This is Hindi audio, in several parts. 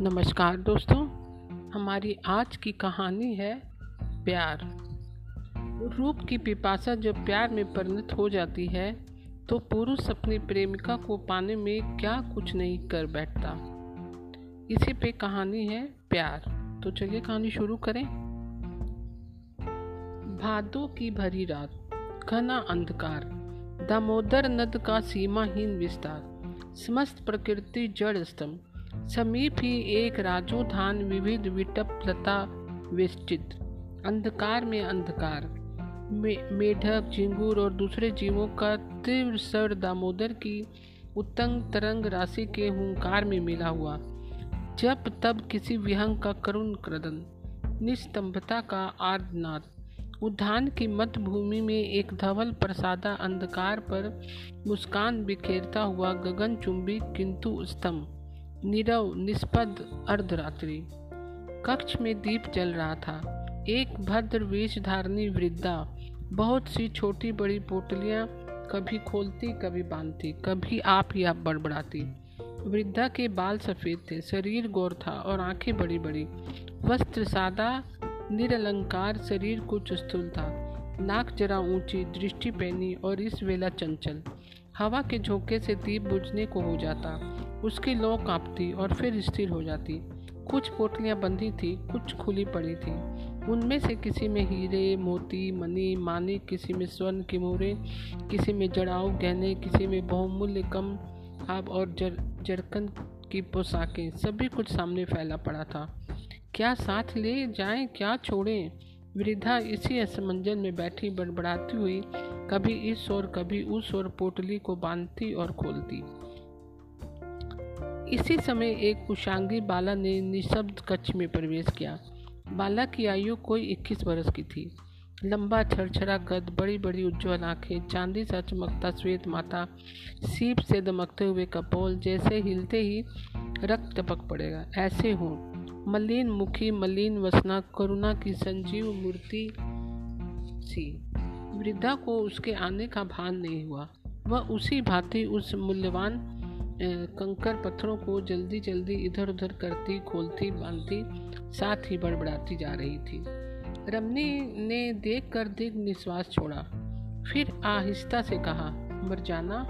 नमस्कार दोस्तों, हमारी आज की कहानी है प्यार। रूप की पिपासा जब प्यार में परिणत हो जाती है तो पुरुष अपनी प्रेमिका को पाने में क्या कुछ नहीं कर बैठता। इसी पे कहानी है प्यार। तो चलिए कहानी शुरू करें। भादों की भरी रात, घना अंधकार, दामोदर नद का सीमाहीन विस्तार, समस्त प्रकृति जड़ स्तंभ समीप ही एक राजोधान विविध विटप लता विस्तृत अंधकार में अंधकार। मे, मेढक झिंगूर और दूसरे जीवों का तीव्र स्वर दामोदर की उत्तंग तरंग राशि के हुंकार में मिला हुआ। जब तब किसी विहंग का करुण क्रदन। निस्तंभता का आर्दनाद उद्यान की मध्य भूमि में एक धवल प्रसादा अंधकार पर मुस्कान बिखेरता हुआ गगन चुंबी किंतु स्तंभ। नीरव निष्पद अर्धरात्रि। कक्ष में दीप जल रहा था। एक भद्र वेश धारणी वृद्धा बहुत सी छोटी बड़ी पोटलियाँ कभी खोलती, कभी बांधती, कभी आप ही आप बड़बड़ाती। वृद्धा के बाल सफ़ेद थे, शरीर गौर था और आँखें बड़ी बड़ी वस्त्र सादा, निरलंकार, शरीर कुछ स्थूल था। नाक जरा ऊँची, दृष्टि पैनी और इस वेला चंचल। हवा के झोंके से दीप बुझने को हो जाता। उसकी लौ कांपती और फिर स्थिर हो जाती। कुछ पोटलियाँ बंधी थी, कुछ खुली पड़ी थी। उनमें से किसी में हीरे, मोती, मनी, मानी, किसी में स्वर्ण की मोरे, किसी में जड़ाऊ, गहने, किसी में बहुमूल्य कम आब और जर, जरकन की पोशाकें। सभी कुछ सामने फैला पड़ा था। क्या साथ ले जाएँ, क्या छोड़ें? वृद्धा इसी असमंजन में बैठी, बड़बड़ाती हुई, कभी इस ओर कभी उस ओर पोटली को बांधती और खोलती। इसी समय एक कुशांगी बाला ने निशब्द कक्ष में प्रवेश किया। बाला की आयु कोई इक्कीस वर्ष की थी। लंबा, छरछरा कद बड़ी बड़ी उज्ज्वल आँखें, चांदी सा चमकता श्वेत माता सीप से दमकते हुए कपोल, जैसे हिलते ही रक्त टपक पड़ेगा। ऐसे हो। मलिन मुखी, मलिन वसना, करुणा की संजीव मूर्ति सी। वृद्धा को उसके आने का भान नहीं हुआ। वह उसी भांति उस मूल्यवान कंकर पत्थरों को जल्दी जल्दी इधर उधर करती, खोलती, बांधती, साथ ही बड़बड़ाती जा रही थी। रमनी ने देख कर दीर्घ निश्वास छोड़ा। फिर आहिस्ता से कहा, मर जाना,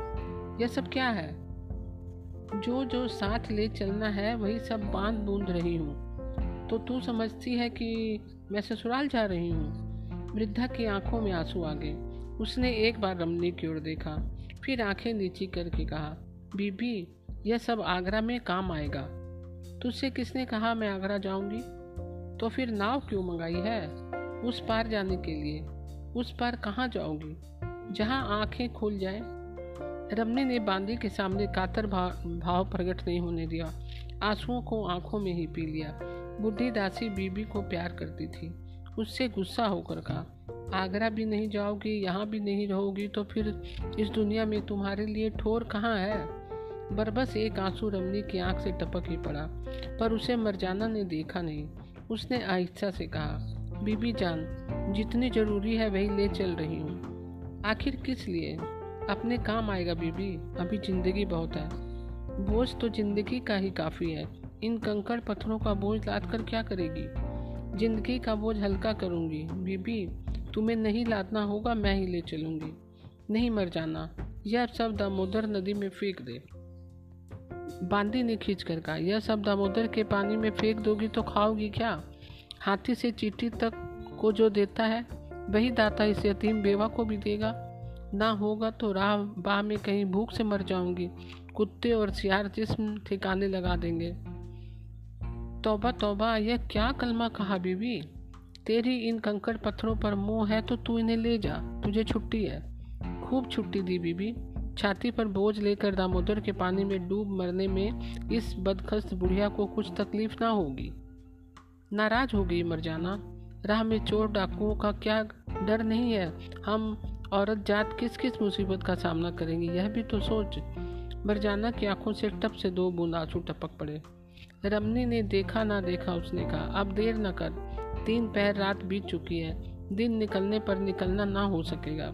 यह सब क्या है? जो जो साथ ले चलना है, वही सब बाँध बूंद रही हूँ। तो तू समझती है कि मैं ससुराल जा रही हूँ? वृद्धा की आँखों में आँसू आ गए। उसने एक बार रमनी की ओर देखा, फिर आँखें नीची करके कहा बीबी, यह सब आगरा में काम आएगा। तुझसे किसने कहा मैं आगरा जाऊँगी? तो फिर नाव क्यों मंगाई है? उस पार जाने के लिए। उस पार कहाँ जाओगी जहाँ आँखें खुल जाए? रमने ने बांदी के सामने कातर भाव भाव प्रकट नहीं होने दिया। आंसुओं को आँखों में ही पी लिया। बुढ़ी दासी बीबी को प्यार करती थी। उससे गुस्सा होकर कहा आगरा भी नहीं जाओगी, यहाँ भी नहीं रहोगी तो फिर इस दुनिया में तुम्हारे लिए ठोर कहाँ है? बरबस एक आँसू रमनी की आँख से टपक ही पड़ा, पर उसे मरजाना ने देखा नहीं। उसने आहिस्ता से कहा, बीबी जान, जितनी ज़रूरी है वही ले चल रही हूँ। आखिर किस लिए? अपने काम आएगा बीबी, अभी ज़िंदगी बहुत है। बोझ तो ज़िंदगी का ही काफ़ी है, इन कंकड़ पत्थरों का बोझ लाद कर क्या करेगी? ज़िंदगी का बोझ हल्का करूँगी, बीबी तुम्हें नहीं लादना होगा, मैं ही ले चलूँगी। नहीं मर जाना, यह सब दामोदर नदी में फेंक दे। बांदी ने खींच कर कहा, यह सब दामोदर के पानी में फेंक दोगी तो खाओगी क्या? हाथी से चीटी तक को जो देता है, वही दाता इस यतीम बेवा को भी देगा। ना होगा तो राह, बाह में कहीं भूख से मर जाऊँगी। कुत्ते और सियार जिस्म ठिकाने लगा देंगे। तौबा तौबा, यह क्या कलमा कहा बीबी तेरी इन कंकड़ पत्थरों पर मोह है तो तू इन्हें ले जा, तुझे छुट्टी है। खूब छुट्टी दी बीबी। छाती पर बोझ लेकर दामोदर के पानी में डूब मरने में इस बदखस्त बुढ़िया को कुछ तकलीफ़ ना होगी। नाराज़ हो गई मरजाना राह में चोर डाकुओं का क्या डर नहीं है? हम औरत जात किस किस मुसीबत का सामना करेंगी, यह भी तो सोच। मरजाना की आँखों से टप से दो बूंद आँसू टपक पड़े। रमनी ने देखा ना देखा उसने कहा, अब देर न कर। तीन पहर रात बीत चुकी है। दिन निकलने पर निकलना ना हो सकेगा।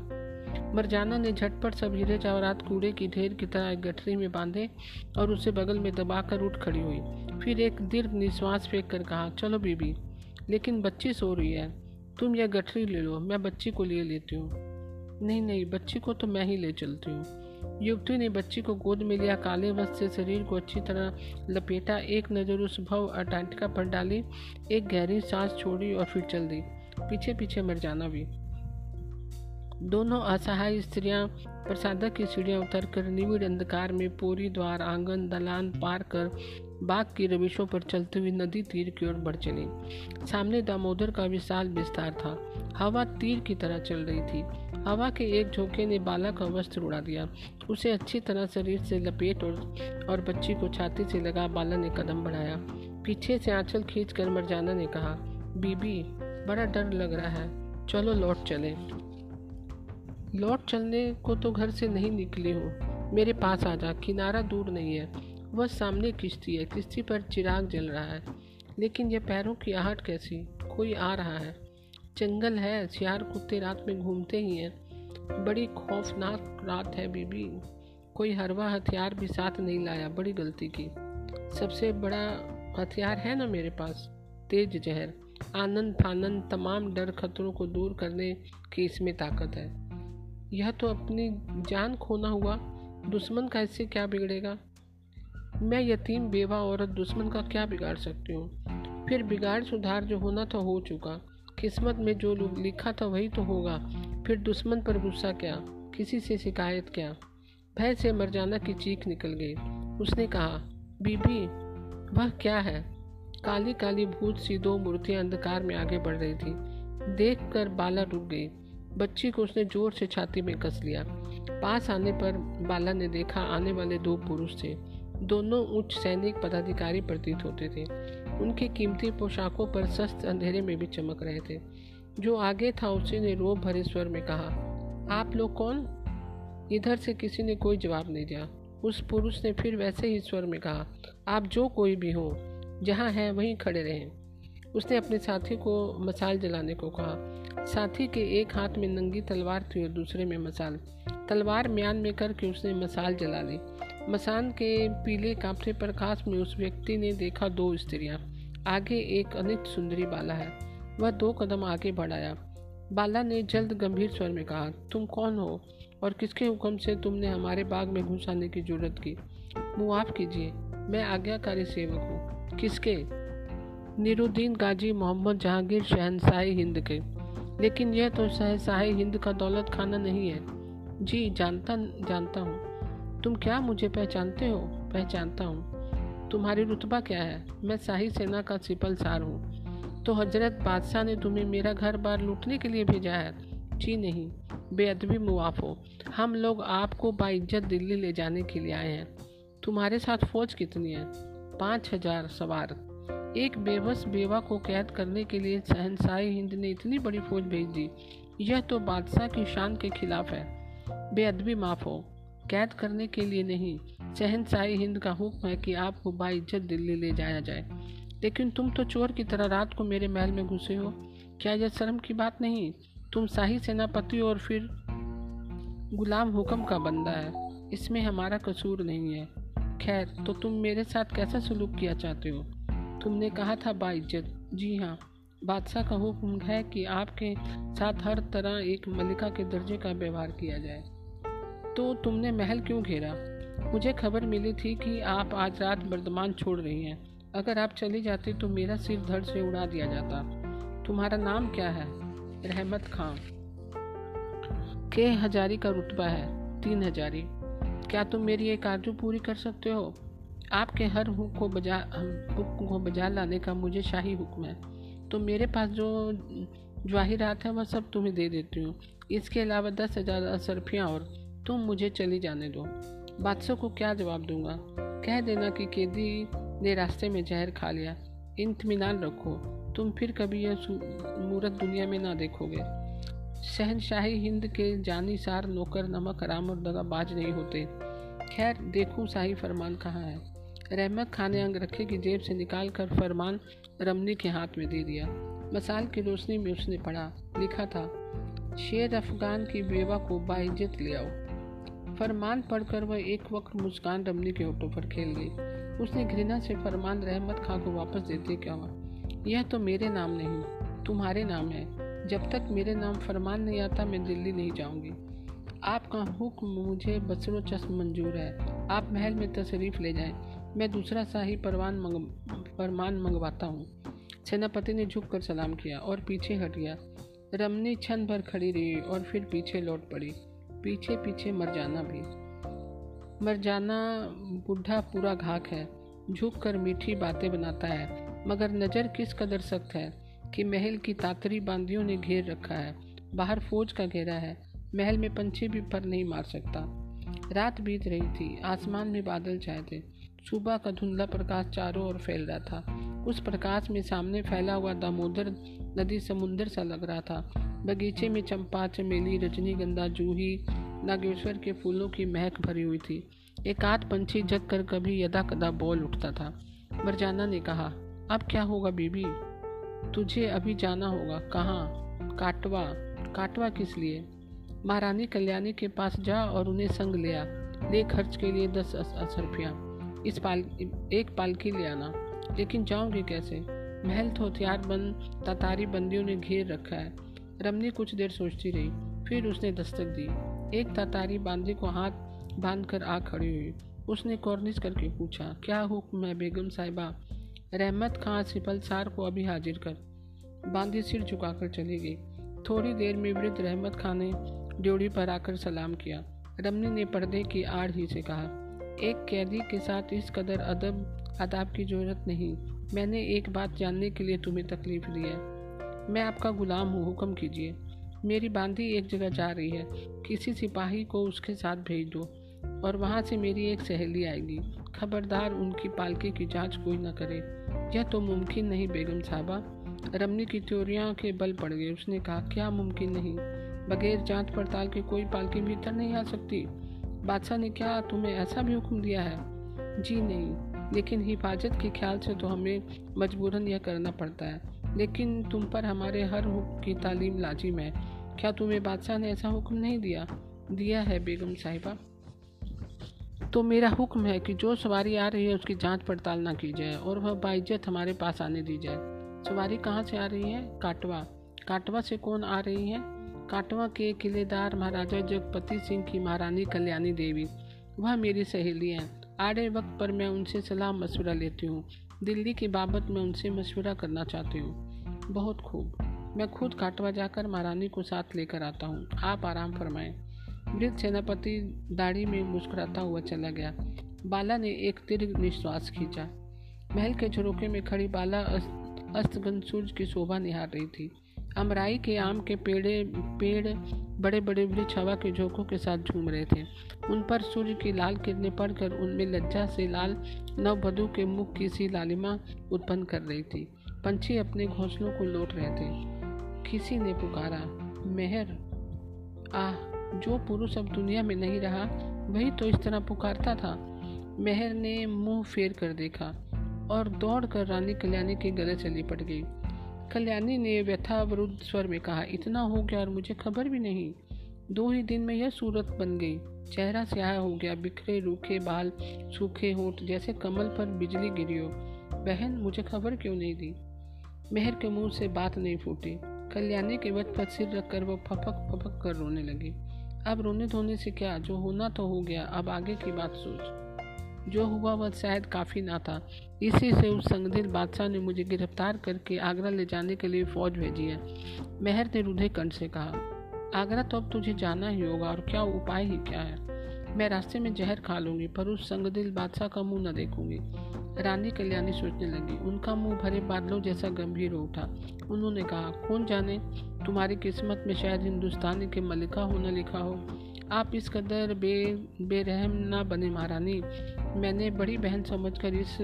मरजाना ने झटपट सब हीरे जवाहरात कूड़े की ढेर की तरह एक गठरी में बांधे और उसे बगल में दबाकर उठ खड़ी हुई। फिर एक दीर्घ निश्वास फेंक कर कहा, चलो बीबी, लेकिन बच्ची सो रही है। तुम यह गठरी ले लो, मैं बच्ची को ले लेती हूँ। नहीं नहीं, बच्ची को तो मैं ही ले चलती हूँ। युवती ने बच्ची को गोद में लिया, काले वस्त्र से शरीर को अच्छी तरह लपेटा। एक नज़र उस भव अटांटिका पर डाली, एक गहरी सांस छोड़ी और फिर चल दी। पीछे पीछे मर जाना भी। दोनों असहाय स्त्रियाँ प्रसादक की सीढ़ियाँ उतरकर निविड़ अंधकार में पूरी द्वार आँगन दलान पार कर बाग की रविशों पर चलते हुए नदी तीर की ओर बढ़ चली। सामने दामोदर का विशाल विस्तार था। हवा तीर की तरह चल रही थी। हवा के एक झोंके ने बाला का वस्त्र उड़ा दिया। उसे अच्छी तरह शरीर से लपेट और, और बच्ची को छाती से लगा बाला ने कदम बढ़ाया। पीछे से आंचल खींच कर मरजाना ने कहा बीबी बड़ा डर लग रहा है। चलो लौट चले। लौट चलने को तो घर से नहीं निकली हूँ। मेरे पास आ जा, किनारा दूर नहीं है। वह सामने किश्ती है, किश्ती पर चिराग जल रहा है। लेकिन यह पैरों की आहट कैसी? कोई आ रहा है। जंगल है, सियार कुत्ते रात में घूमते ही हैं। बड़ी खौफनाक रात है बीबी। कोई हरवा हथियार भी साथ नहीं लाया, बड़ी गलती की। सबसे बड़ा हथियार है ना मेरे पास? तेज जहर। आनंद फानंद तमाम डर खतरों को दूर करने की इसमें ताकत है। यह तो अपनी जान खोना हुआ। दुश्मन का इससे क्या बिगड़ेगा? मैं यतीम, बेवा औरत दुश्मन का क्या बिगाड़ सकती हूँ? फिर बिगाड़ सुधार जो होना था हो चुका। किस्मत में जो लिखा था वही तो होगा। फिर दुश्मन पर गुस्सा क्या? किसी से शिकायत क्या? भय से मर जाना की चीख निकल गई। उसने कहा, बीबी, वह क्या है? काली काली भूत सी दो मूर्तियाँ अंधकार में आगे बढ़ रही थी। देखकर बाला रुक गई। बच्ची को उसने ज़ोर से छाती में कस लिया। पास आने पर बाला ने देखा आने वाले दो पुरुष थे। दोनों उच्च सैनिक पदाधिकारी प्रतीत होते थे। उनकी कीमती पोशाकों पर सस्त अंधेरे में भी चमक रहे थे। जो आगे था, उसी ने रोब भरे स्वर में कहा, आप लोग कौन? इधर से किसी ने कोई जवाब नहीं दिया। उस पुरुष ने फिर वैसे ही स्वर में कहा, आप जो कोई भी हो, जहाँ हैं, वहीं खड़े रहें। उसने अपने साथी को मसाल जलाने को कहा। साथी के एक हाथ में नंगी तलवार थी और दूसरे में मसाल। तलवार म्यान में करके उसने मसाल जला ली। मसान के पीले कांपते प्रकाश में उस व्यक्ति ने देखा दो स्त्रियाँ। आगे एक अनित सुंदरी बाला है। वह दो कदम आगे बढ़ाया। बाला ने जल्द गंभीर स्वर में कहा, तुम कौन हो और किसके हुक्म से तुमने हमारे बाग में घुस आने की ज़रूरत की? मुआफ कीजिए, मैं आज्ञाकारी सेवक हूँ। किसके? निरुद्दीन गाजी मोहम्मद जहांगीर शहनशाही हिंद के। लेकिन यह तो शहशाही हिंद का दौलत खाना नहीं है। जी, जानता जानता हूँ। तुम क्या मुझे पहचानते हो? पहचानता हूँ। तुम्हारी रुतबा क्या है? मैं शाही सेना का सिपल सार हूँ। तो हज़रत बादशाह ने तुम्हें मेरा घर बार लूटने के लिए भेजा है? जी नहीं। बेअदबी मुआफ हो। हम लोग आपको बाइज्जत दिल्ली ले जाने के लिए आए हैं। तुम्हारे साथ फौज कितनी है? पाँच हज़ार सवार। एक बेबस बेवा को कैद करने के लिए शहनशाही हिंद ने इतनी बड़ी फौज भेज दी। यह तो बादशाह की शान के खिलाफ है। बेअदबी माफ़ हो। कैद करने के लिए नहीं, शहनशाही हिंद का हुक्म है कि आपको बाइज्जत दिल्ली ले जाया जाए। लेकिन तुम तो चोर की तरह रात को मेरे महल में घुसे हो। क्या यह शर्म की बात नहीं? तुम शाही सेनापति और फिर गुलाम हुक्म का बंदा है। इसमें हमारा कसूर नहीं है। खैर तो तुम मेरे साथ कैसा सलूक किया चाहते हो? तुमने कहा था बाइज्जत। जी हाँ। बादशाह का हुक्म है कि आपके साथ हर तरह एक मलिका के दर्जे का व्यवहार किया जाए। तो तुमने महल क्यों घेरा? मुझे खबर मिली थी कि आप आज रात बर्दमान छोड़ रही हैं। अगर आप चली जाती तो मेरा सिर धड़ से उड़ा दिया जाता। तुम्हारा नाम क्या है? रहमत खान। के हजारी का रुतबा है? तीन हजारी। क्या तुम मेरी एक आरज़ू पूरी कर सकते हो? आपके हर हुक्म को बजा, हुक्म को बजा लाने का मुझे शाही हुक्म है। तो मेरे पास जो जवाहिरात है, वह सब तुम्हें दे देती हूँ। इसके अलावा दस हज़ार असरफियाँ और तुम मुझे चली जाने दो। बादशाह को क्या जवाब दूँगा? कह देना कि कैदी ने रास्ते में जहर खा लिया। इतमान रखो। तुम फिर कभी यह मूरत दुनिया में ना देखोगे। शहनशाही हिंद के जानी सार नौकर नमक आराम और दगाबाज नहीं होते। खैर, देखूँ शाही फरमान कहाँ है। रहमत खान ने अंग रखे की जेब से निकाल कर फरमान रमनी के हाथ में दे दिया। मसाल की रोशनी में उसने पढ़ा, लिखा था, शेर अफगान की बेवा को बाइज्जत ले आओ। फरमान पढ़कर वह एक वक्त मुस्कान रमनी के होठों पर खेल गई। उसने घृणा से फरमान रहमत खां को वापस देते क्या यह तो मेरे नाम नहीं, तुम्हारे नाम है। जब तक मेरे नाम फरमान नहीं आता, मैं दिल्ली नहीं जाऊँगी। आपका हुक्म मुझे बसरो चश्म मंजूर है। आप महल में तशरीफ़ ले जाएँ। मैं दूसरा शाही परवान मंग फरमान मंगवाता हूँ। सेनापति ने झुक कर सलाम किया और पीछे हट गया। रमनी क्षण भर खड़ी रही और फिर पीछे लौट पड़ी। पीछे पीछे मरजाना भी। मरजाना बुढ़ा पूरा घाक है। झुक कर मीठी बातें बनाता है। मगर नज़र किस कदर सख्त है कि महल की तातरी बांदियों ने घेर रखा है। बाहर फौज का घेरा है। महल में पंछी भी पर नहीं मार सकता। रात बीत रही थी। आसमान में बादल छाए थे। सुबह का धुंधला प्रकाश चारों ओर फैल रहा था। उस प्रकाश में सामने फैला हुआ दामोदर नदी समुंदर सा लग रहा था। बगीचे में चंपा, चमेली, रजनीगंधा, जूही, नागेश्वर के फूलों की महक भरी हुई थी। एक आध पंछी जग कर कभी यदा कदा बोल उठता था। मरजाना ने कहा, अब क्या होगा बीबी? तुझे अभी जाना होगा। कहाँ? काटवा? काटवा किस लिए? महारानी कल्याणी के पास जा और उन्हें संग लिया ले खर्च के लिए दस रुपया इस पाल, एक पालकी ले आना। लेकिन जाऊँगी कैसे? महल तो हथियार बंद तातारी बंदियों ने घेर रखा है। रमनी कुछ देर सोचती रही, फिर उसने दस्तक दी। एक तातारी बांदी को हाथ बाँध कर आ खड़ी हुई। उसने कॉर्निश करके पूछा, क्या हुक्म है बेगम साहिबा? रहमत खां सिपल सार को अभी हाजिर कर। बांदी सिर झुकाकर चली गई। थोड़ी देर में वृद्ध रहमत खां ने ड्योढ़ी पर आकर सलाम किया। रमनी ने पर्दे की आड़ ही से कहा एक कैदी के साथ इस कदर अदब, आदाब की ज़रूरत नहीं। मैंने एक बात जानने के लिए तुम्हें तकलीफ़ दी है। मैं आपका गुलाम हूँ, हुक्म कीजिए। मेरी बांदी एक जगह जा रही है। किसी सिपाही को उसके साथ भेज दो, और वहाँ से मेरी एक सहेली आएगी। खबरदार उनकी पालकी की जाँच कोई न करे। यह तो मुमकिन नहीं, बेगम साहबा। रमनी की त्योरियाँ के बल पड़ गए। उसने कहा, क्या मुमकिन नहीं? बगैर जाँच पड़ताल के कोई पालकी भीतर नहीं आ सकती? बादशाह ने क्या तुम्हें ऐसा भी हुक्म दिया है? जी नहीं। लेकिन हिफाजत के ख्याल से तो हमें मजबूरन यह करना पड़ता है। लेकिन तुम पर हमारे हर हुक्म की तालीम लाजिम है। क्या तुम्हें बादशाह ने ऐसा हुक्म नहीं दिया? दिया है बेगम साहिबा। तो मेरा हुक्म है कि जो सवारी आ रही है उसकी जाँच पड़ताल ना की जाए और वह बाइज्जत हमारे पास आने दी जाए। सवारी कहाँ से आ रही है? काटवा। काटवा से कौन आ रही है? काटवा के किलेदार महाराजा जगपति सिंह की महारानी कल्याणी देवी, वह मेरी सहेली हैं। आड़े वक्त पर मैं उनसे सलाह मशवरा लेती हूँ। दिल्ली की बाबत में उनसे मशवरा करना चाहती हूँ। बहुत खूब। मैं खुद काटवा जाकर महारानी को साथ लेकर आता हूँ। आप आराम फरमाएँ। वृद्ध सेनापति दाढ़ी में मुस्कुराता हुआ चला गया। बाला ने एक दीर्घ निश्वास खींचा। महल के झरोके में खड़ी बाला अस्तगन सूर्य की शोभा निहार रही थी। अमराई के आम के पेड़े, पेड़ बड़े बड़े वृक्ष हवा के झोंकों के साथ झूम रहे थे। उन पर सूर्य की लाल किरणें पड़कर उनमें लज्जा से लाल नववधु के मुख की सी लालिमा उत्पन्न कर रही थी। पंछी अपने घोंसलों को लौट रहे थे। किसी ने पुकारा, मेहर, आह, जो पुरुष अब दुनिया में नहीं रहा, वही तो इस तरह पुकारता था। मेहर ने मुँह फेर कर देखा और दौड़कर रानी कल्याणी के गले चली पड़ गई। कल्याणी ने व्यथावरुद्ध स्वर में कहा, इतना हो गया और मुझे खबर भी नहीं। दो ही दिन में यह सूरत बन गई। चेहरा स्याह हो गया, बिखरे रूखे बाल सूखे होठ जैसे कमल पर बिजली गिरी हो। बहन, मुझे खबर क्यों नहीं दी? मेहर के मुँह से बात नहीं फूटी। कल्याणी के वत पर सिर रखकर वह फपक फपक कर रोने लगी। अब रोने धोने से क्या? जो होना तो हो गया। अब आगे की बात सोच। जो हुआ वह शायद काफ़ी ना था। इसी से उस संगदिल बादशाह ने मुझे गिरफ़्तार करके आगरा ले जाने के लिए फ़ौज भेजी है। मेहर ने रुधे कंठ से कहा, आगरा तो अब तुझे जाना ही होगा और क्या उपाय ही क्या है? मैं रास्ते में जहर खा लूँगी, पर उस संगदिल बादशाह का मुँह न देखूँगी। रानी कल्याणी सोचने लगी, उनका मुँह भरे बादलों जैसा गंभीर हो उठा। उन्होंने कहा, कौन जाने तुम्हारी किस्मत में शायद हिंदुस्तानी के मलिका होना लिखा हो? आप इस कदर बे, बेरहम ना बने महारानी। मैंने बड़ी बहन समझकर इस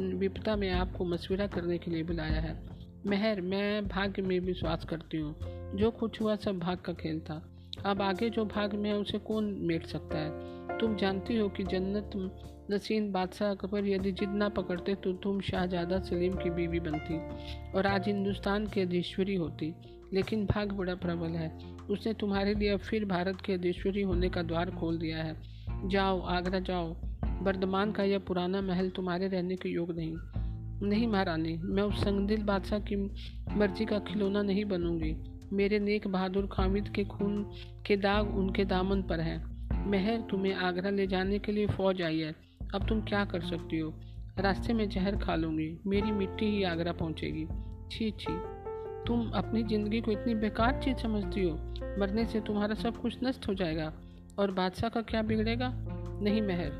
विपता में आपको मशवरा करने के लिए बुलाया है। मेहर, मैं भाग्य में विश्वास करती हूँ। जो कुछ हुआ सब भाग का खेल था। अब आगे जो भाग में है, उसे कौन मेट सकता है? तुम जानती हो कि जन्नत नसीन बादशाह अकबर यदि जिद ना पकड़ते तो तुम शाहजादा सलीम की बीवी बनती और आज हिंदुस्तान की अधीश्वरी होती। लेकिन भाग बड़ा प्रबल है। उसने तुम्हारे लिए फिर भारत के अधीश्वरी होने का द्वार खोल दिया है। जाओ, आगरा जाओ। वर्धमान का यह पुराना महल तुम्हारे रहने के योग नहीं। नहीं महारानी, मैं उस संगदिल बादशाह की मर्ज़ी का खिलौना नहीं बनूँगी। मेरे नेक बहादुर खामिद के खून के दाग उनके दामन पर है। महर तुम्हें आगरा ले जाने के लिए फौज आई है। अब तुम क्या कर सकती हो? रास्ते में जहर खा लूँगी। मेरी मिट्टी ही आगरा पहुंचेगी। छी छी। तुम अपनी ज़िंदगी को इतनी बेकार चीज़ समझती हो, मरने से तुम्हारा सब कुछ नष्ट हो जाएगा और बादशाह का क्या बिगड़ेगा? नहीं महर,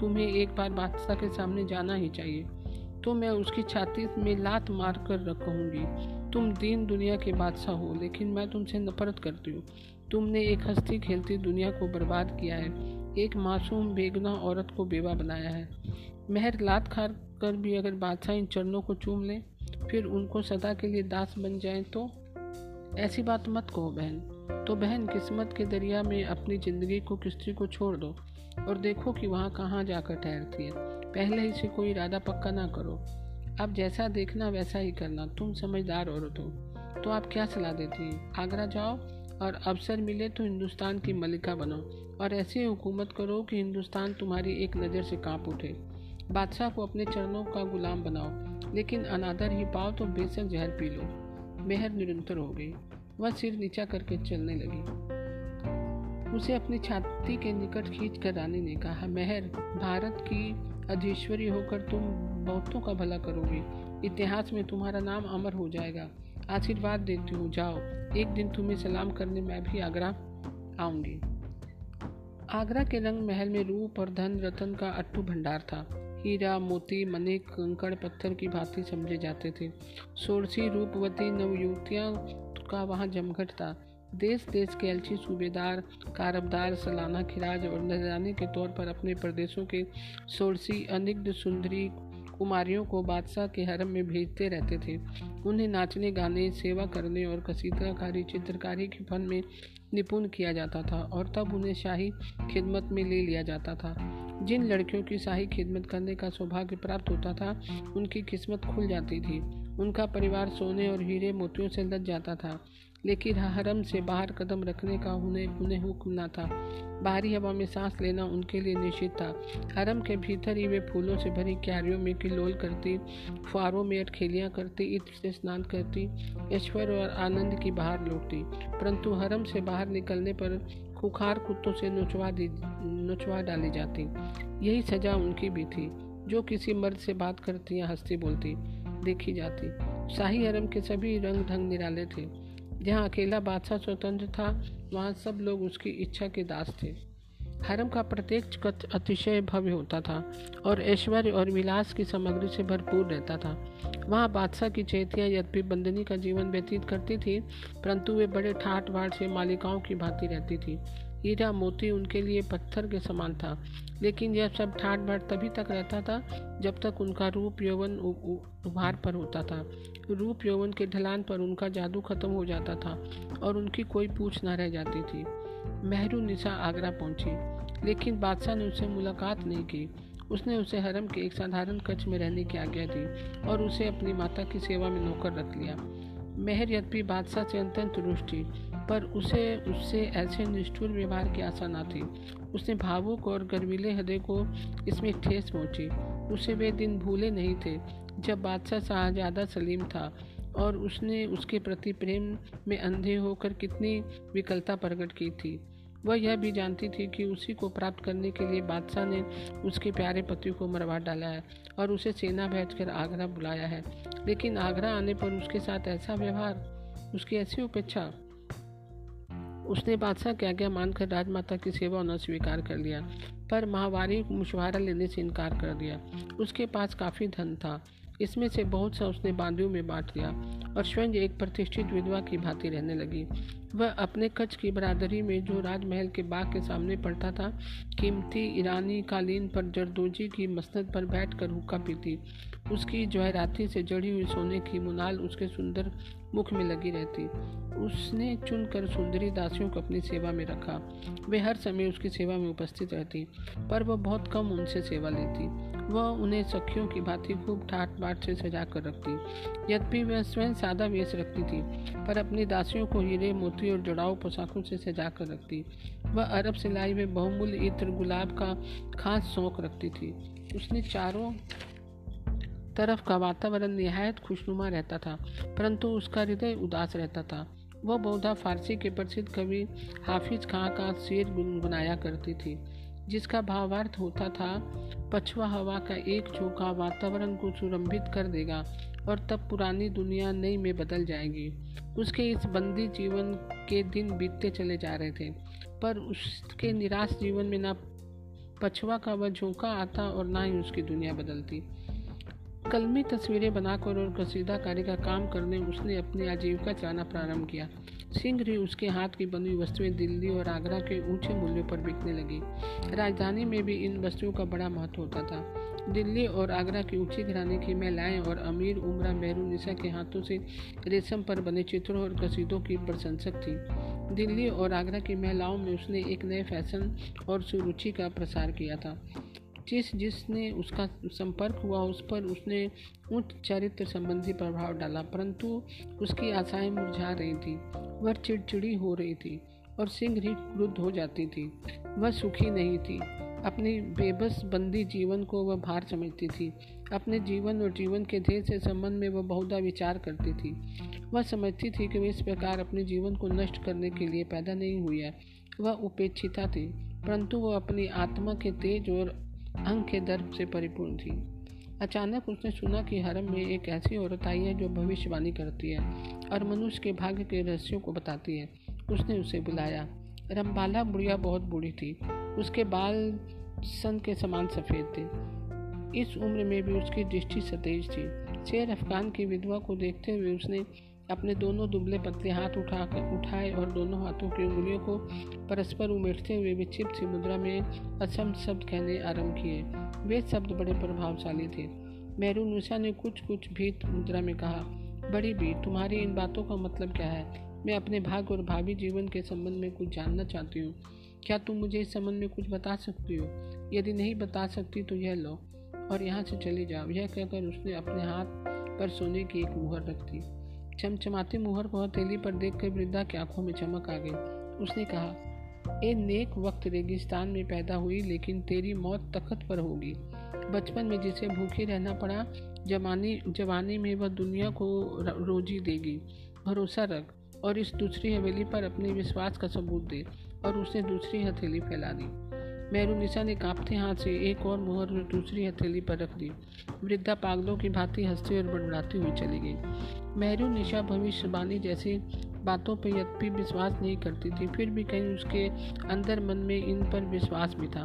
तुम्हें एक बार बादशाह के सामने जाना ही चाहिए। तो मैं उसकी छाती में लात मार कर रखूँगी। तुम दीन दुनिया के बादशाह हो, लेकिन मैं तुमसे नफरत करती हूँ। तुमने एक हस्ती खेलती दुनिया को बर्बाद किया है। एक मासूम बेगुना औरत को बेवा बनाया है। महर लात खार कर भी अगर बादशाह इन चरणों को चूम ले फिर उनको सदा के लिए दास बन जाए तो? ऐसी बात मत कहो बहन। तो बहन, किस्मत के दरिया में अपनी ज़िंदगी को किस्ती को छोड़ दो? और देखो कि वहाँ कहाँ जाकर ठहरती है। पहले ही से कोई इरादा पक्का ना करो। अब जैसा देखना वैसा ही करना, तुम समझदार औरत हो। तो आप क्या सलाह देती हैं? आगरा जाओ और अवसर मिले तो हिंदुस्तान की मलिका बनो। और ऐसी हुकूमत करो कि हिंदुस्तान तुम्हारी एक नज़र से काँप उठे। बादशाह को अपने चरणों का गुलाम बनाओ। लेकिन अनादर ही पाओ तो बेशक जहर पी लो। मेहर निरंतर हो गई। वह सिर नीचा करके चलने लगी। उसे अपनी छाती के निकट खींच कर रानी ने कहा, मेहर, भारत की अधीश्वरी होकर तुम बहुतों का भला करोगी। इतिहास में तुम्हारा नाम अमर हो जाएगा। आशीर्वाद देती हूँ, जाओ। एक दिन तुम्हें सलाम करने मैं भी आगरा आऊँगी। आगरा के रंग महल में रूप और धन रतन का अट्टू भंडार था। हीरा, मोती, मनिक, कंकड़, पत्थर की भांति समझे जाते थे। सोरसी रूपवती, नवयुवतियाँ का वहाँ जमघट था। देश देश के अलची सूबेदार, कारबदार, सलाना, खिराज और नजरानी के तौर पर अपने प्रदेशों के सोरसी अनिग्ध, सुंदरी कुमारियों को बादशाह के हरम में भेजते रहते थे। उन्हें नाचने, गाने, सेवा करने और कसीदाकारी चित्रकारी के फन में निपुण किया जाता था और तब उन्हें शाही खिदमत में ले लिया जाता था। जिन लड़कियों की शाही खिदमत करने का सौभाग्य प्राप्त होता था, उनकी किस्मत खुल जाती थी। उनका परिवार सोने और हीरे मोतियों से लद जाता था, लेकिन हरम से बाहर कदम रखने का उन्हें उन्हें हुक्म ना था। बाहरी हवा में सांस लेना उनके लिए निश्चित था। हरम के भीतर ही वे फूलों से भरी क्यारियों में किलोल करती फुआरों में अटखेलियाँ करती ईद से स्नान करती, ऐश्वर्य और आनंद की बाहर लौटती। परंतु हरम से बाहर निकलने पर खुखार कुत्तों से नुचवा दी, नुचवा डाली जाती। यही सजा उनकी भी थी। जो किसी मर्द से बात करती या हंसती बोलती। देखी जाती। शाही हरम के सभी रंग ढंग निराले थे। जहाँ अकेला बादशाह स्वतंत्र था, वहाँ सब लोग उसकी इच्छा के दास थे। हरम का प्रत्येक कथ अतिशय भव्य होता था और ऐश्वर्य और विलास की सामग्री से भरपूर रहता था। वहाँ बादशाह की चेतियाँ यद्यपि बंदनी का जीवन व्यतीत करती थी, परंतु वे बड़े ठाट बाट से मालिकाओं की भांति रहती थी। हीरा मोती उनके लिए पत्थर के समान था। लेकिन यह सब ठाट बाट तभी तक रहता था, जब तक उनका रूप यौवन उभार पर होता था। रूप यौवन के ढलान पर उनका जादू खत्म हो जाता था और उनकी कोई पूछ न रह जाती थी। मेहरू निशा आगरा पहुँची, लेकिन बादशाह ने उससे मुलाकात नहीं की। उसने उसे हरम के एक साधारण कच्छ में रहने की आज्ञा दी और उसे अपनी माता की सेवा में नौकर रख लिया। मेहर यद्यपि बादशाह से अत्यंत रुष्ट थी पर उसे, उससे ऐसे निष्ठुर व्यवहार की आशा न थी। उसने भावुक और गर्वीले हृदय को इसमें ठेस पहुँची। उसे वे दिन भूले नहीं थे, जब बादशाह शाहजादा सलीम था और उसने उसके प्रति प्रेम में अंधे होकर कितनी विकलता प्रकट की थी। वह यह भी जानती थी कि उसी को प्राप्त करने के लिए बादशाह ने उसके प्यारे पति को मरवा डाला है और उसे सेना भेजकर आगरा बुलाया है। लेकिन आगरा आने पर उसके साथ ऐसा व्यवहार, उसकी ऐसी उपेक्षा उसने बादशाह क्या आज्ञा मानकर राजमाता की सेवा होना स्वीकार कर लिया। पर माहवारी मुशवारा लेने से इनकार कर दिया। उसके पास काफ़ी धन था। इसमें से बहुत सा उसने बांदियों में बांट दिया और स्वयं एक प्रतिष्ठित विधवा की भांति रहने लगी। वह अपने कच्छ की बरादरी में जो राजमहल के बाग के सामने पड़ता था, कीमती ईरानी कालीन पर जरदोजी की मसनद पर बैठकर हुक्का पीती। उसकी जहराती से जड़ी हुई सोने की मुनाल उसके सुंदर मुख में लगी रहती। उसने चुनकर सुंदरी दासियों को अपनी सेवा में रखा। वे हर समय उसकी सेवा में उपस्थित रहती, पर वह बहुत कम उनसे सेवा लेती। वह उन्हें सखियों की भांति खूब ठाट बाट से सजा कर रखती। यद्यपि वह स्वयं सादा वेश रखती थी, पर अपनी दासियों को हीरे, मोती और जड़ाऊ पोशाकों से सजा कर रखती। वह अरब सिलाई में बहुमूल्य इत्र गुलाब का खास शौक रखती थी। उसने चारों तरफ़ का वातावरण निहायत खुशनुमा रहता था, परंतु उसका हृदय उदास रहता था। वह बहुधा फारसी के प्रसिद्ध कवि हाफिज खां का शेर गुनगुनाया करती थी। जिसका भावार्थ होता था, पछुआ हवा का एक झोंका वातावरण को सुरंभित कर देगा और तब पुरानी दुनिया नई में बदल जाएगी। उसके इस बंदी जीवन के दिन बीतते चले जा रहे थे, पर उसके निराश जीवन में ना पछुआ का वह झोंका आता और ना ही उसकी दुनिया बदलती। कलमी तस्वीरें बनाकर और कसीदाकारी का काम करने उसने अपनी आजीविका चलाना प्रारंभ किया। ही उसके हाथ की बनी वस्तुएँ दिल्ली और आगरा के ऊँचे मूल्यों पर बिकने लगी। राजधानी में भी इन वस्तुओं का बड़ा महत्व होता था। दिल्ली और आगरा की ऊँची घराने की महिलाएँ और अमीर उमरा मेहरुनिसा के हाथों से रेशम पर बने चित्रों और कसीदों की प्रशंसक थी। दिल्ली और आगरा की महिलाओं में उसने एक नए फ़ैशन और सुरुचि का प्रसार किया था। जिस जिसने उसका संपर्क हुआ, उस पर उसने उच्च चरित्र संबंधी प्रभाव डाला, परंतु उसकी आशाएँ मुरझा रही थी, वह चिड़चिड़ी हो रही थी और सिंह ही क्रुद्ध हो जाती थी। वह सुखी नहीं थी। अपनी बेबस बंदी जीवन को वह भार समझती थी। अपने जीवन और जीवन के ध्येय से संबंध में वह बहुधा विचार करती थी। वह समझती थी कि वह इस प्रकार अपने जीवन को नष्ट करने के लिए पैदा नहीं हुई है। वह उपेक्षिता थी, परंतु वह अपनी आत्मा के तेज और अंग के दर्द से परिपूर्ण थी। अचानक उसने सुना कि हरम में एक ऐसी औरत आई है जो भविष्यवाणी करती है और मनुष्य के भाग्य के रहस्यों को बताती है। उसने उसे बुलाया। रमबाला बुढ़िया बहुत बूढ़ी थी। उसके बाल सन के समान सफ़ेद थे। इस उम्र में भी उसकी दृष्टि सतेज थी। शेर अफगान की विधवा को देखते हुए उसने अपने दोनों दुबले पतले हाथ उठा उठाए और दोनों हाथों की उंगलियों को परस्पर उमेटते हुए विक्षिप्त सी मुद्रा में असम शब्द कहने आरंभ किए। वे शब्द बड़े प्रभावशाली थे। मेहरूनिशा ने कुछ कुछ भीत मुद्रा में कहा, बड़ी भी, तुम्हारी इन बातों का मतलब क्या है? मैं अपने भाग्य और भावी जीवन के संबंध में कुछ जानना चाहती हूँ। क्या तुम मुझे इस संबंध में कुछ बता सकती हो? यदि नहीं बता सकती तो यह लो और यहाँ से चली जाओ। यह कहकर उसने अपने हाथ पर सोने की एक मुहर रख दी। चमचमाती मुहर को हथेली पर देख कर वृद्धा की आँखों में चमक आ गई। उसने कहा ए नेक वक्त रेगिस्तान में पैदा हुई, लेकिन तेरी मौत तखत पर होगी। बचपन में जिसे भूखे रहना पड़ा जवानी जवानी में वह दुनिया को रोजी देगी। भरोसा रख और इस दूसरी हवेली पर अपने विश्वास का सबूत दे। और उसने दूसरी हथेली फैला दी। मेहरुनिसा ने कांपते हाथ से एक और मोहर दूसरी हथेली पर रख दी। वृद्धा पागलों की भांति हंसती और बड़बड़ाती हुई चली गई। मेहरुनिशा भविष्यवाणी जैसी बातों पर यद्यपि विश्वास नहीं करती थी, फिर भी कहीं उसके अंदर मन में इन पर विश्वास भी था।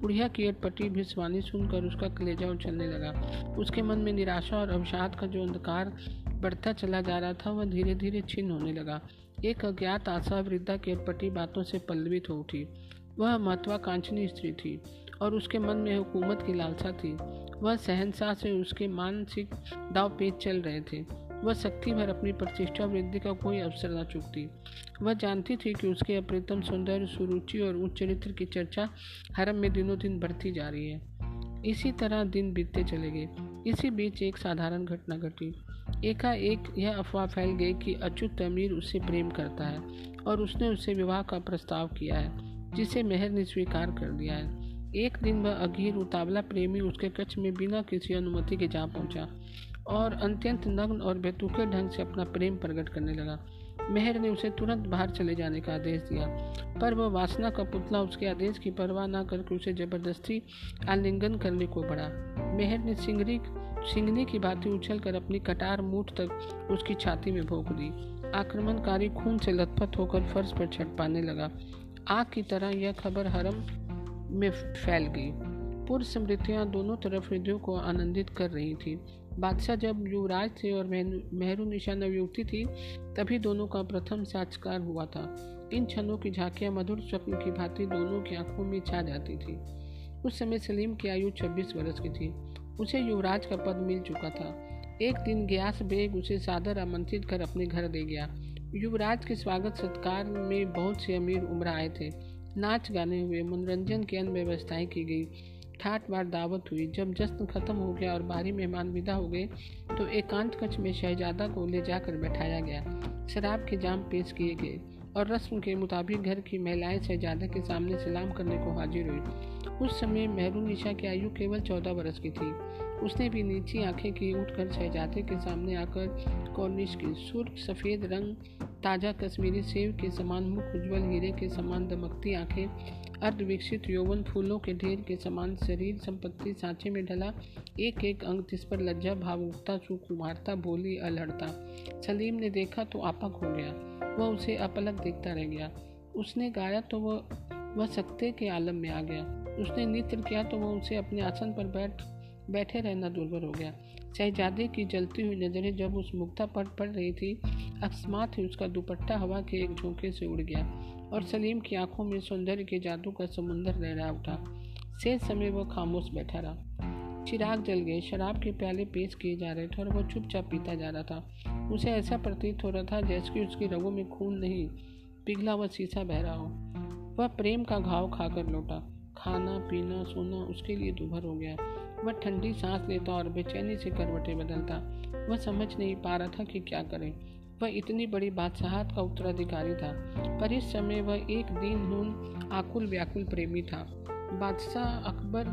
बुढ़िया की अटपटी भविष्यवाणी सुनकर उसका कलेजा उछलने लगा। उसके मन में निराशा और अवसाद का जो अंधकार बढ़ता चला जा रहा था, वह धीरे धीरे छिन्न होने लगा। एक अज्ञात आशा वृद्धा की अटपटी बातों से पल्लवित हो उठी। वह महत्वाकांक्षी स्त्री थी और उसके मन में हुकूमत की लालसा थी। वह सहनशाह से उसके मानसिक दाव पेच चल रहे थे। वह शक्ति भर अपनी प्रतिष्ठा वृद्धि का कोई अवसर न चुकती। वह जानती थी कि उसके अप्रितम सौंदर्य सुरुचि और उच्च चरित्र की चर्चा हरम में दिनों दिन बढ़ती जा रही है। इसी तरह दिन बीतते चले गए। इसी बीच एक साधारण घटना घटी। एकाएक यह अफवाह फैल गई कि अच्युत अमीर उससे प्रेम करता है और उसने उससे विवाह का प्रस्ताव किया है। जिसे मेहर ने स्वीकार कर दिया है। एक दिन वह अघीर उतावला प्रेमी उसके कच्छ में बिना किसी अनुमति के जा पहुँचा और अत्यंत नग्न और बेतुके ढंग से अपना प्रेम प्रकट करने लगा। मेहर ने उसे तुरंत बाहर चले जाने का आदेश दिया, पर वह वासना का पुतला उसके आदेश की परवाह न करके उसे ज़बरदस्ती आलिंगन करने को बढ़ा। मेहर ने सिंगरी, सिंगनी की भांति उछल कर अपनी कटार मूठ तक उसकी छाती में भोंक दी। आक्रमणकारी खून से लथपथ होकर फर्श पर छट पाने लगा। आग की तरह यह खबर हरम में फैल गई। पूर्व स्मृतियाँ दोनों तरफ़ हृदयों को आनंदित कर रही थी। बादशाह जब युवराज थे और मेहरू निशा नवयुवती थी, तभी दोनों का प्रथम साक्षकार हुआ था। इन क्षणों की झांकियाँ मधुर स्वप्न की भांति दोनों की आँखों में छा जाती थी। उस समय सलीम की आयु 26 वर्ष की थी। उसे युवराज का पद मिल चुका था। एक दिन ग्यास बेग उसे सादर आमंत्रित कर अपने घर दे गया। युवराज के स्वागत सत्कार में बहुत से अमीर उम्र आए थे। नाच गाने हुए, मनोरंजन की अन्य व्यवस्थाएँ की गई। ठाट बार दावत हुई। जब जश्न खत्म हो गया और भारी मेहमान विदा हो गए तो एकांत कक्ष में शहजादा को ले जाकर बैठाया गया। शराब के जाम पेश किए गए और रस्म के मुताबिक घर की महिलाएँ शहजादा के सामने सलाम करने को हाजिर हुई। उस समय मेहरून निशा की आयु केवल चौदह बरस की थी। उसने भी नीची आँखें की उठकर शहजादे के सामने आकर कॉर्निश की सुर्ख सफ़ेद रंग, ताज़ा कश्मीरी सेव के समान मुख, उज्जवल हीरे के समान दमकती आँखें अर्धविकसित यौवन फूलों के ढेर के समान शरीर संपत्ति सांचे में ढला एक एक अंग जिस पर लज्जा भाव भावुकता, सुकुमारता बोली अलहड़ता, सलीम ने देखा तो आपक हो गया। वह उसे अपलक देखता रह गया। उसने गाया तो वह वह सकते के आलम में आ गया। उसने नृत्य किया तो वह उसे अपने आसन पर बैठ बैठे रहना दुर्बर हो गया। शहजादे की जलती हुई नज़रें जब उस मुक्ता पर पड़ रही थी, अकस्मात ही उसका दुपट्टा हवा के एक झोंके से उड़ गया और सलीम की आँखों में सौंदर्य के जादू का समुंदर लहरा उठा। से समय वह खामोश बैठा रहा। चिराग जल गए। शराब के प्याले पेश किए जा रहे थे और वह चुपचाप पीता जा रहा था। उसे ऐसा प्रतीत हो रहा था जैसे कि उसकी रगों में खून नहीं, पिघला हुआ शीशा बह रहा हो। वह प्रेम का घाव खाकर लौटा। खाना, पीना, सोना उसके लिए दुभर हो गया। वह ठंडी सांस लेता और बेचैनी से करवटें बदलता। वह समझ नहीं पा रहा था कि क्या करे। वह इतनी बड़ी बादशाहत का उत्तराधिकारी था, पर इस समय वह एक दिन हून आकुल व्याकुल प्रेमी था। बादशाह अकबर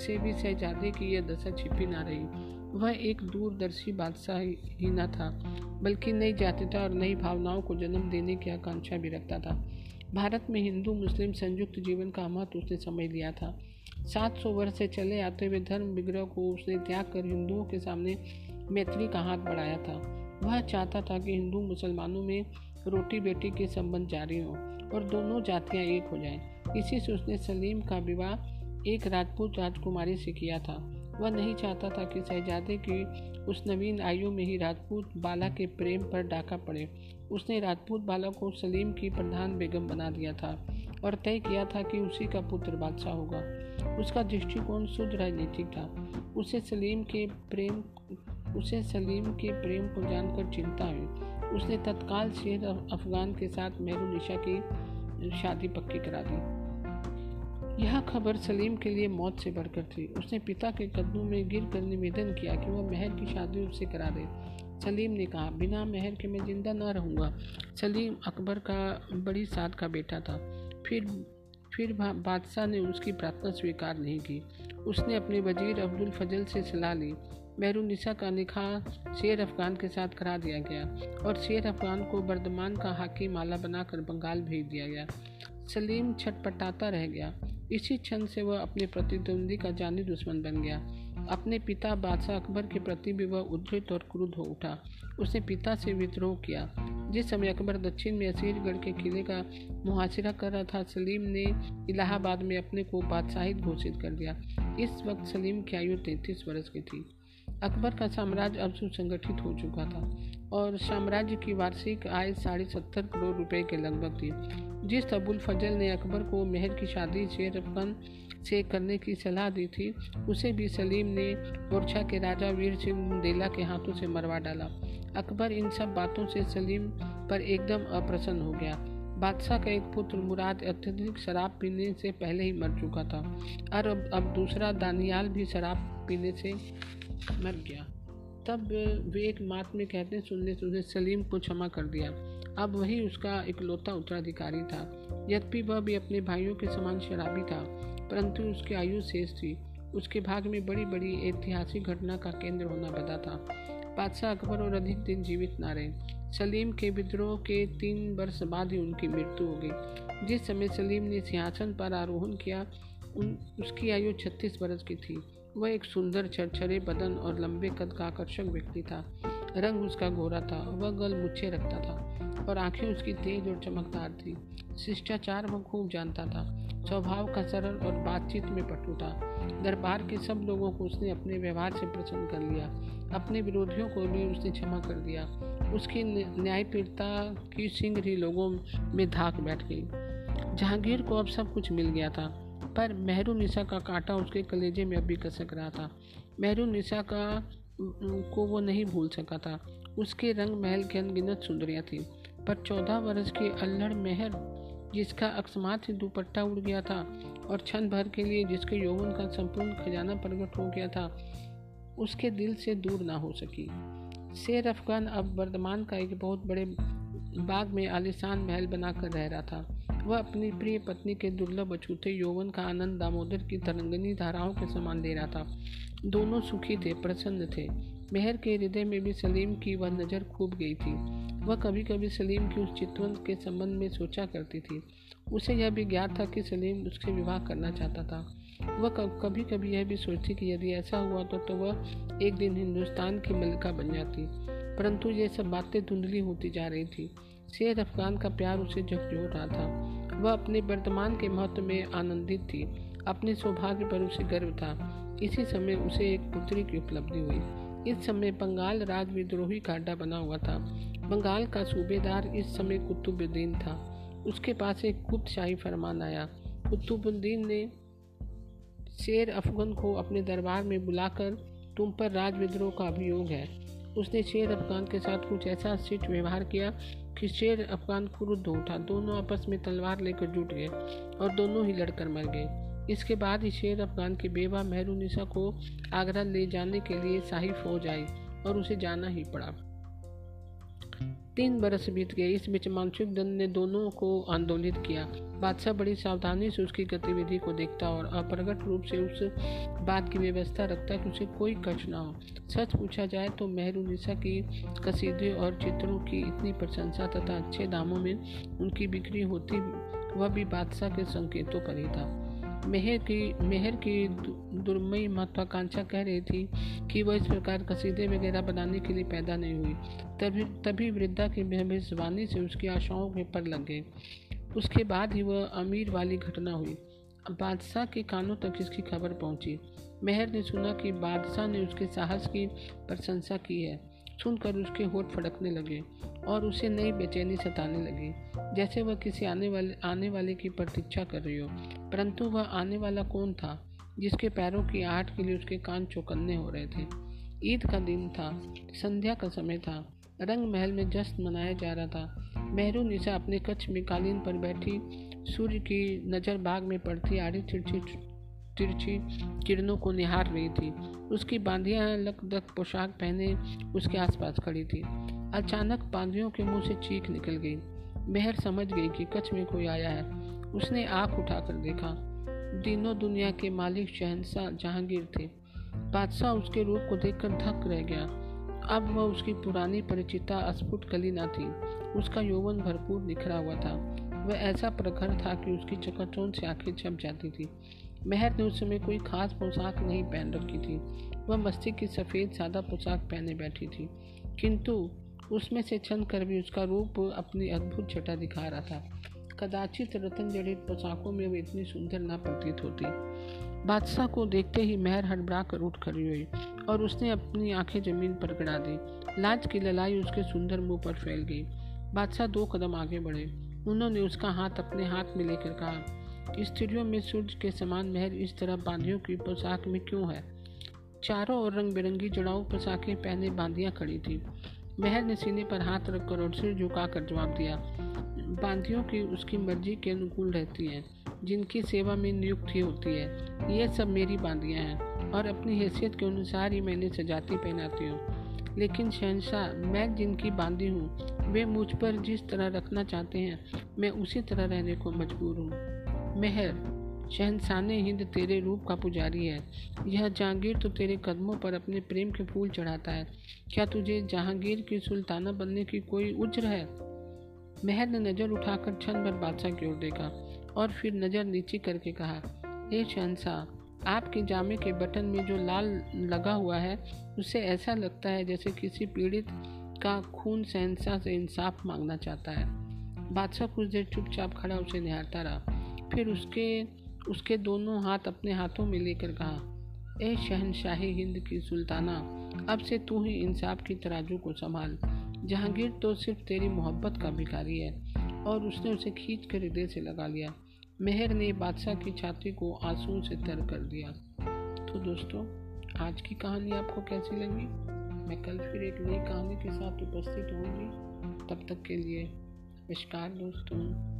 से भी शहजादे की यह दशा छिपी ना रही। वह एक दूरदर्शी बादशाह ही न था, बल्कि नई जातिता और नई भावनाओं को जन्म देने की आकांक्षा भी रखता था। भारत में हिंदू मुस्लिम संयुक्त जीवन का महत्व उसने समझ लिया था। 700 वर्ष से चले आते हुए धर्म विग्रह को उसने त्याग कर हिंदुओं के सामने मैत्री का हाथ बढ़ाया था। वह चाहता था कि हिंदू मुसलमानों में रोटी बेटी के संबंध जारी हों और दोनों जातियाँ एक हो जाएँ। इसी से उसने सलीम का विवाह एक राजपूत राजकुमारी से किया था। वह नहीं चाहता था कि शहजादे की उस नवीन आयु में ही राजपूत बाला के प्रेम पर डाका पड़े। उसने राजपूत बाला को सलीम की प्रधान बेगम बना दिया था और तय किया था कि उसी का पुत्र बादशाह होगा। उसका दृष्टिकोण शुद्ध राजनीतिक था। उसे सलीम के प्रेम, उसे सलीम के प्रेम को जानकर चिंता हुई। उसने तत्काल शेर अफगान के साथ मेहरू निशा की शादी पक्की करा दी। यह खबर सलीम के लिए मौत से बढ़कर थी। उसने पिता के कदमों में गिर कर निवेदन किया कि वह महर की शादी उससे करा दे। सलीम ने कहा, बिना महर के मैं ज़िंदा ना रहूँगा। सलीम अकबर का बड़ी साद का बेटा था। फिर फिर बादशाह ने उसकी प्रार्थना स्वीकार नहीं की। उसने अपने वज़ीर अब्दुल फजल से सलाह ली। निशा का निकाह शेर अफगान के साथ करा दिया गया और शेर अफगान को बर्दमान का हाकी माला बनाकर बंगाल भेज दिया गया। सलीम छटपटाता रह गया। इसी क्षण से वह अपने प्रतिद्वंदी का जानी दुश्मन बन गया। अपने पिता बादशाह अकबर के प्रति भी वह उद्धृत और क्रुद्ध हो उठा। उसने पिता से विद्रोह किया। जिस समय अकबर दक्षिण में असीरगढ़ के किले का मुहासिरा कर रहा था, सलीम ने इलाहाबाद में अपने को बादशाहित घोषित कर दिया। इस वक्त सलीम की आयु तैंतीस वर्ष की थी। अकबर का साम्राज्य अब सुसंगठित हो चुका था और साम्राज्य की वार्षिक आय साढ़े सत्तर करोड़ रुपए के लगभग थी। जिस अबुल फजल ने अकबर को मेहर की शादी शेर अफगन से करने की सलाह दी थी, उसे भी सलीम ने ओरछा के राजा वीर सिंह बुंदेला के हाथों से मरवा डाला। अकबर इन सब बातों से सलीम पर एकदम अप्रसन्न हो गया। बादशाह का एक पुत्र मुराद अत्यधिक शराब पीने से पहले ही मर चुका था और अब अब दूसरा दानियाल भी शराब पीने से मर गया। तब वे एक मात में कहते सुनने सुनने सलीम को क्षमा कर दिया। अब वही उसका इकलौता उत्तराधिकारी था। यद्यपि वह भी अपने भाइयों के समान शराबी था परंतु उसकी आयु शेष थी। उसके भाग में बड़ी बड़ी ऐतिहासिक घटना का केंद्र होना बदा था। बादशाह अकबर और अधिक दिन जीवित न रहे। सलीम के विद्रोह के तीन वर्ष बाद ही उनकी मृत्यु हो गई। जिस समय सलीम ने सिंहासन पर आरोहण किया, उन, उसकी आयु छत्तीस वर्ष की थी। वह एक सुंदर छरछरे, बदन और लंबे कद का आकर्षक व्यक्ति था। रंग उसका गोरा था, वह गल मुच्छे रखता था, और आँखें उसकी तेज और चमकदार थी। शिष्टाचार वह खूब जानता था। स्वभाव का सरल और बातचीत में पटु था। दरबार के सब लोगों को उसने अपने व्यवहार से प्रसन्न कर लिया। अपने विरोधियों को भी उसने क्षमा कर दिया। उसकी न्यायपीड़ता की सिंगरी लोगों में धाक बैठ गई। जहांगीर को अब सब कुछ मिल गया था, पर मेहरू निशा का कांटा उसके कलेजे में अभी कसक रहा था। मेहरू निशा का को वो नहीं भूल सका था। उसके रंग महल के अनगिनत सुंदरियाँ थी, पर चौदह वर्ष की अल्हड़ मेहर जिसका अकस्मात ही दुपट्टा उड़ गया था और क्षण भर के लिए जिसके यौवन का संपूर्ण खजाना प्रकट हो गया था, उसके दिल से दूर ना हो सकी। शेर अफगान अब वर्धमान का एक बहुत बड़े बाग में आलिशान महल बनाकर रह रहा था। वह अपनी प्रिय पत्नी के दुर्लभ अछूते यौवन का आनंद दामोदर की तरंगनी धाराओं के समान दे रहा था। दोनों सुखी थे, प्रसन्न थे। मेहर के हृदय में भी सलीम की वह नज़र खूब गई थी। वह कभी कभी सलीम की उस चितवंत के संबंध में सोचा करती थी। उसे यह भी ज्ञात था कि सलीम उससे विवाह करना चाहता था। वह कभी कभी यह भी सोचती कि यदि ऐसा हुआ तो, तो वह एक दिन हिंदुस्तान की मलिका बन जाती। परंतु ये सब बातें धुंधली होती जा रही थी। शेर अफगान का प्यार उसे झकझोर रहा था। वह अपने वर्तमान के महत्व में आनंदित थी। अपने सौभाग्य पर उसे गर्व था। इसी समय उसे एक पुत्री की उपलब्धि हुई। इस समय बंगाल राज विद्रोही अड्डा बना हुआ था। बंगाल का सूबेदार इस समय कुतुबुद्दीन था। उसके पास एक गुप्त शाही फरमान आया। कुतुबुद्दीन ने शेर अफगन को अपने दरबार में बुलाकर, तुम पर राज विद्रोह का अभियोग है। उसने शेर अफगान के साथ कुछ ऐसा सिट व्यवहार किया कि शेर अफगान क्रुद्ध उठा। दोनों आपस में तलवार लेकर जुट गए और दोनों ही लड़कर मर गए। इसके बाद ही शेर अफगान की बेवा मेहरुनिसा को आगरा ले जाने के लिए शाही फौज आई और उसे जाना ही पड़ा। तीन बरस बीत गए। इस बीच मानसिक दंड ने दोनों को आंदोलित किया। बादशाह बड़ी सावधानी से उसकी गतिविधि को देखता और अप्रगट रूप से उस बात की व्यवस्था रखता कि उसे कोई कष्ट ना हो। सच पूछा जाए तो मेहरुनिसा की कसीदे और चित्रों की इतनी प्रशंसा तथा अच्छे दामों में उनकी बिक्री होती, वह भी बादशाह के संकेतों पर ही था। मेहर की मेहर की दुर्मयी महत्वाकांक्षा कह रही थी कि वह इस प्रकार कसीदे वगैरह बनाने के लिए पैदा नहीं हुई। तभी तभी वृद्धा की भविष्यवाणी से उसकी आशाओं में पर लग गए उसके बाद ही वह अमीर वाली घटना हुई। बादशाह के कानों तक इसकी खबर पहुँची। मेहर ने सुना कि बादशाह ने उसके साहस की प्रशंसा की है। सुनकर उसके होठ फड़कने लगे और उसे नई बेचैनी सताने लगी। जैसे वह किसी आने वाले आने वाले की प्रतीक्षा कर रही हो। परंतु वह आने वाला कौन था, जिसके पैरों की आहट के लिए उसके कान चौकन्ने हो रहे थे? ईद का दिन था, संध्या का समय था रंग महल में जश्न मनाया जा रहा था। मेहरू निशा अपने कच्छ में कालीन पर बैठी सूर्य की नज़र बाग में पड़ती आड़ी तिरछी तिरछी किरणों को निहार रही थी। उसकी बांधियाँ लकदक पोशाक पहने उसके आसपास खड़ी थी। अचानक बांधियों के मुँह से चीख निकल गई। मेहर समझ गई कि कच्छ में कोई आया है। उसने आँख उठाकर देखा। दिनों दुनिया के मालिक शहनशाह जहांगीर थे। बादशाह उसके रूप को देखकर धक रह गया। अब वह उसकी पुरानी परिचिता अस्फुट कली ना थी। उसका यौवन भरपूर निखरा हुआ था। वह ऐसा प्रखर था कि उसकी चकाचौंध से आँखें छप जाती थी। मेहर ने उस समय कोई खास पोशाक नहीं पहन रखी थी। वह मस्ती की सफ़ेद सादा पोशाक पहने बैठी थी। किंतु उसमें से छन कर भी उसका रूप अपनी अद्भुत छटा दिखा रहा था। कदाचित रतन जड़ित पोशाकों में वो इतनी सुंदर ना प्रतीत होती। बादशाह को देखते ही मेहर हड़बड़ा कर उठ खड़ी हुई और उसने अपनी आँखें ज़मीन पर गड़ा दी। लाज की ललाई उसके सुंदर मुँह पर फैल गई। बादशाह दो कदम आगे बढ़े। उन्होंने उसका हाथ अपने हाथ में लेकर कहा स्त्रियों में सूर्य के समान मेहर इस तरह बांधियों की पोशाक में क्यों है? चारों ओर रंग बिरंगी जड़ाऊ पोशाकें पहने बांधियाँ खड़ी थी। महर ने सीने पर हाथ रखकर और सिर झुकाकर जवाब दिया, बांधियों की उसकी मर्ज़ी के अनुकूल रहती हैं, जिनकी सेवा में नियुक्ति होती है। ये सब मेरी बांधियाँ हैं और अपनी हैसियत के अनुसार ही मैंने सजाती पहनाती हूँ। लेकिन शहनशाह, मैं जिनकी बांधी हूँ, वे मुझ पर जिस तरह रखना चाहते हैं, मैं उसी तरह रहने को मजबूर हूँ। मेहर शहनशान हिंद तेरे रूप का पुजारी है। यह जहांगीर तो तेरे कदमों पर अपने प्रेम के फूल चढ़ाता है। क्या तुझे जहांगीर की सुल्ताना बनने की कोई उज्र है? मेहर ने नज़र उठाकर क्षण भर बादशाह की ओर देखा और फिर नज़र नीचे करके कहा, हे शहनशाह, आपके जामे के बटन में जो लाल लगा हुआ है उससे ऐसा लगता है जैसे किसी पीड़ित का खून शहनशाह से इंसाफ मांगना चाहता है। बादशाह कुछ देर चुपचाप खड़ा उसे निहारता रहा। फिर उसके उसके दोनों हाथ अपने हाथों में लेकर कहा, ए शहनशाही हिंद की सुल्ताना, अब से तू ही इंसाफ की तराजू को संभाल। जहांगीर तो सिर्फ़ तेरी मोहब्बत का भिखारी है और उसने उसे खींच कर हृदय से लगा लिया। मेहर ने बादशाह की छाती को आँसू से तर कर दिया। तो दोस्तों, आज की कहानी आपको कैसी लगी? मैं कल फिर एक नई कहानी के साथ उपस्थित होंगी तब तक के लिए, नमस्कार दोस्तों।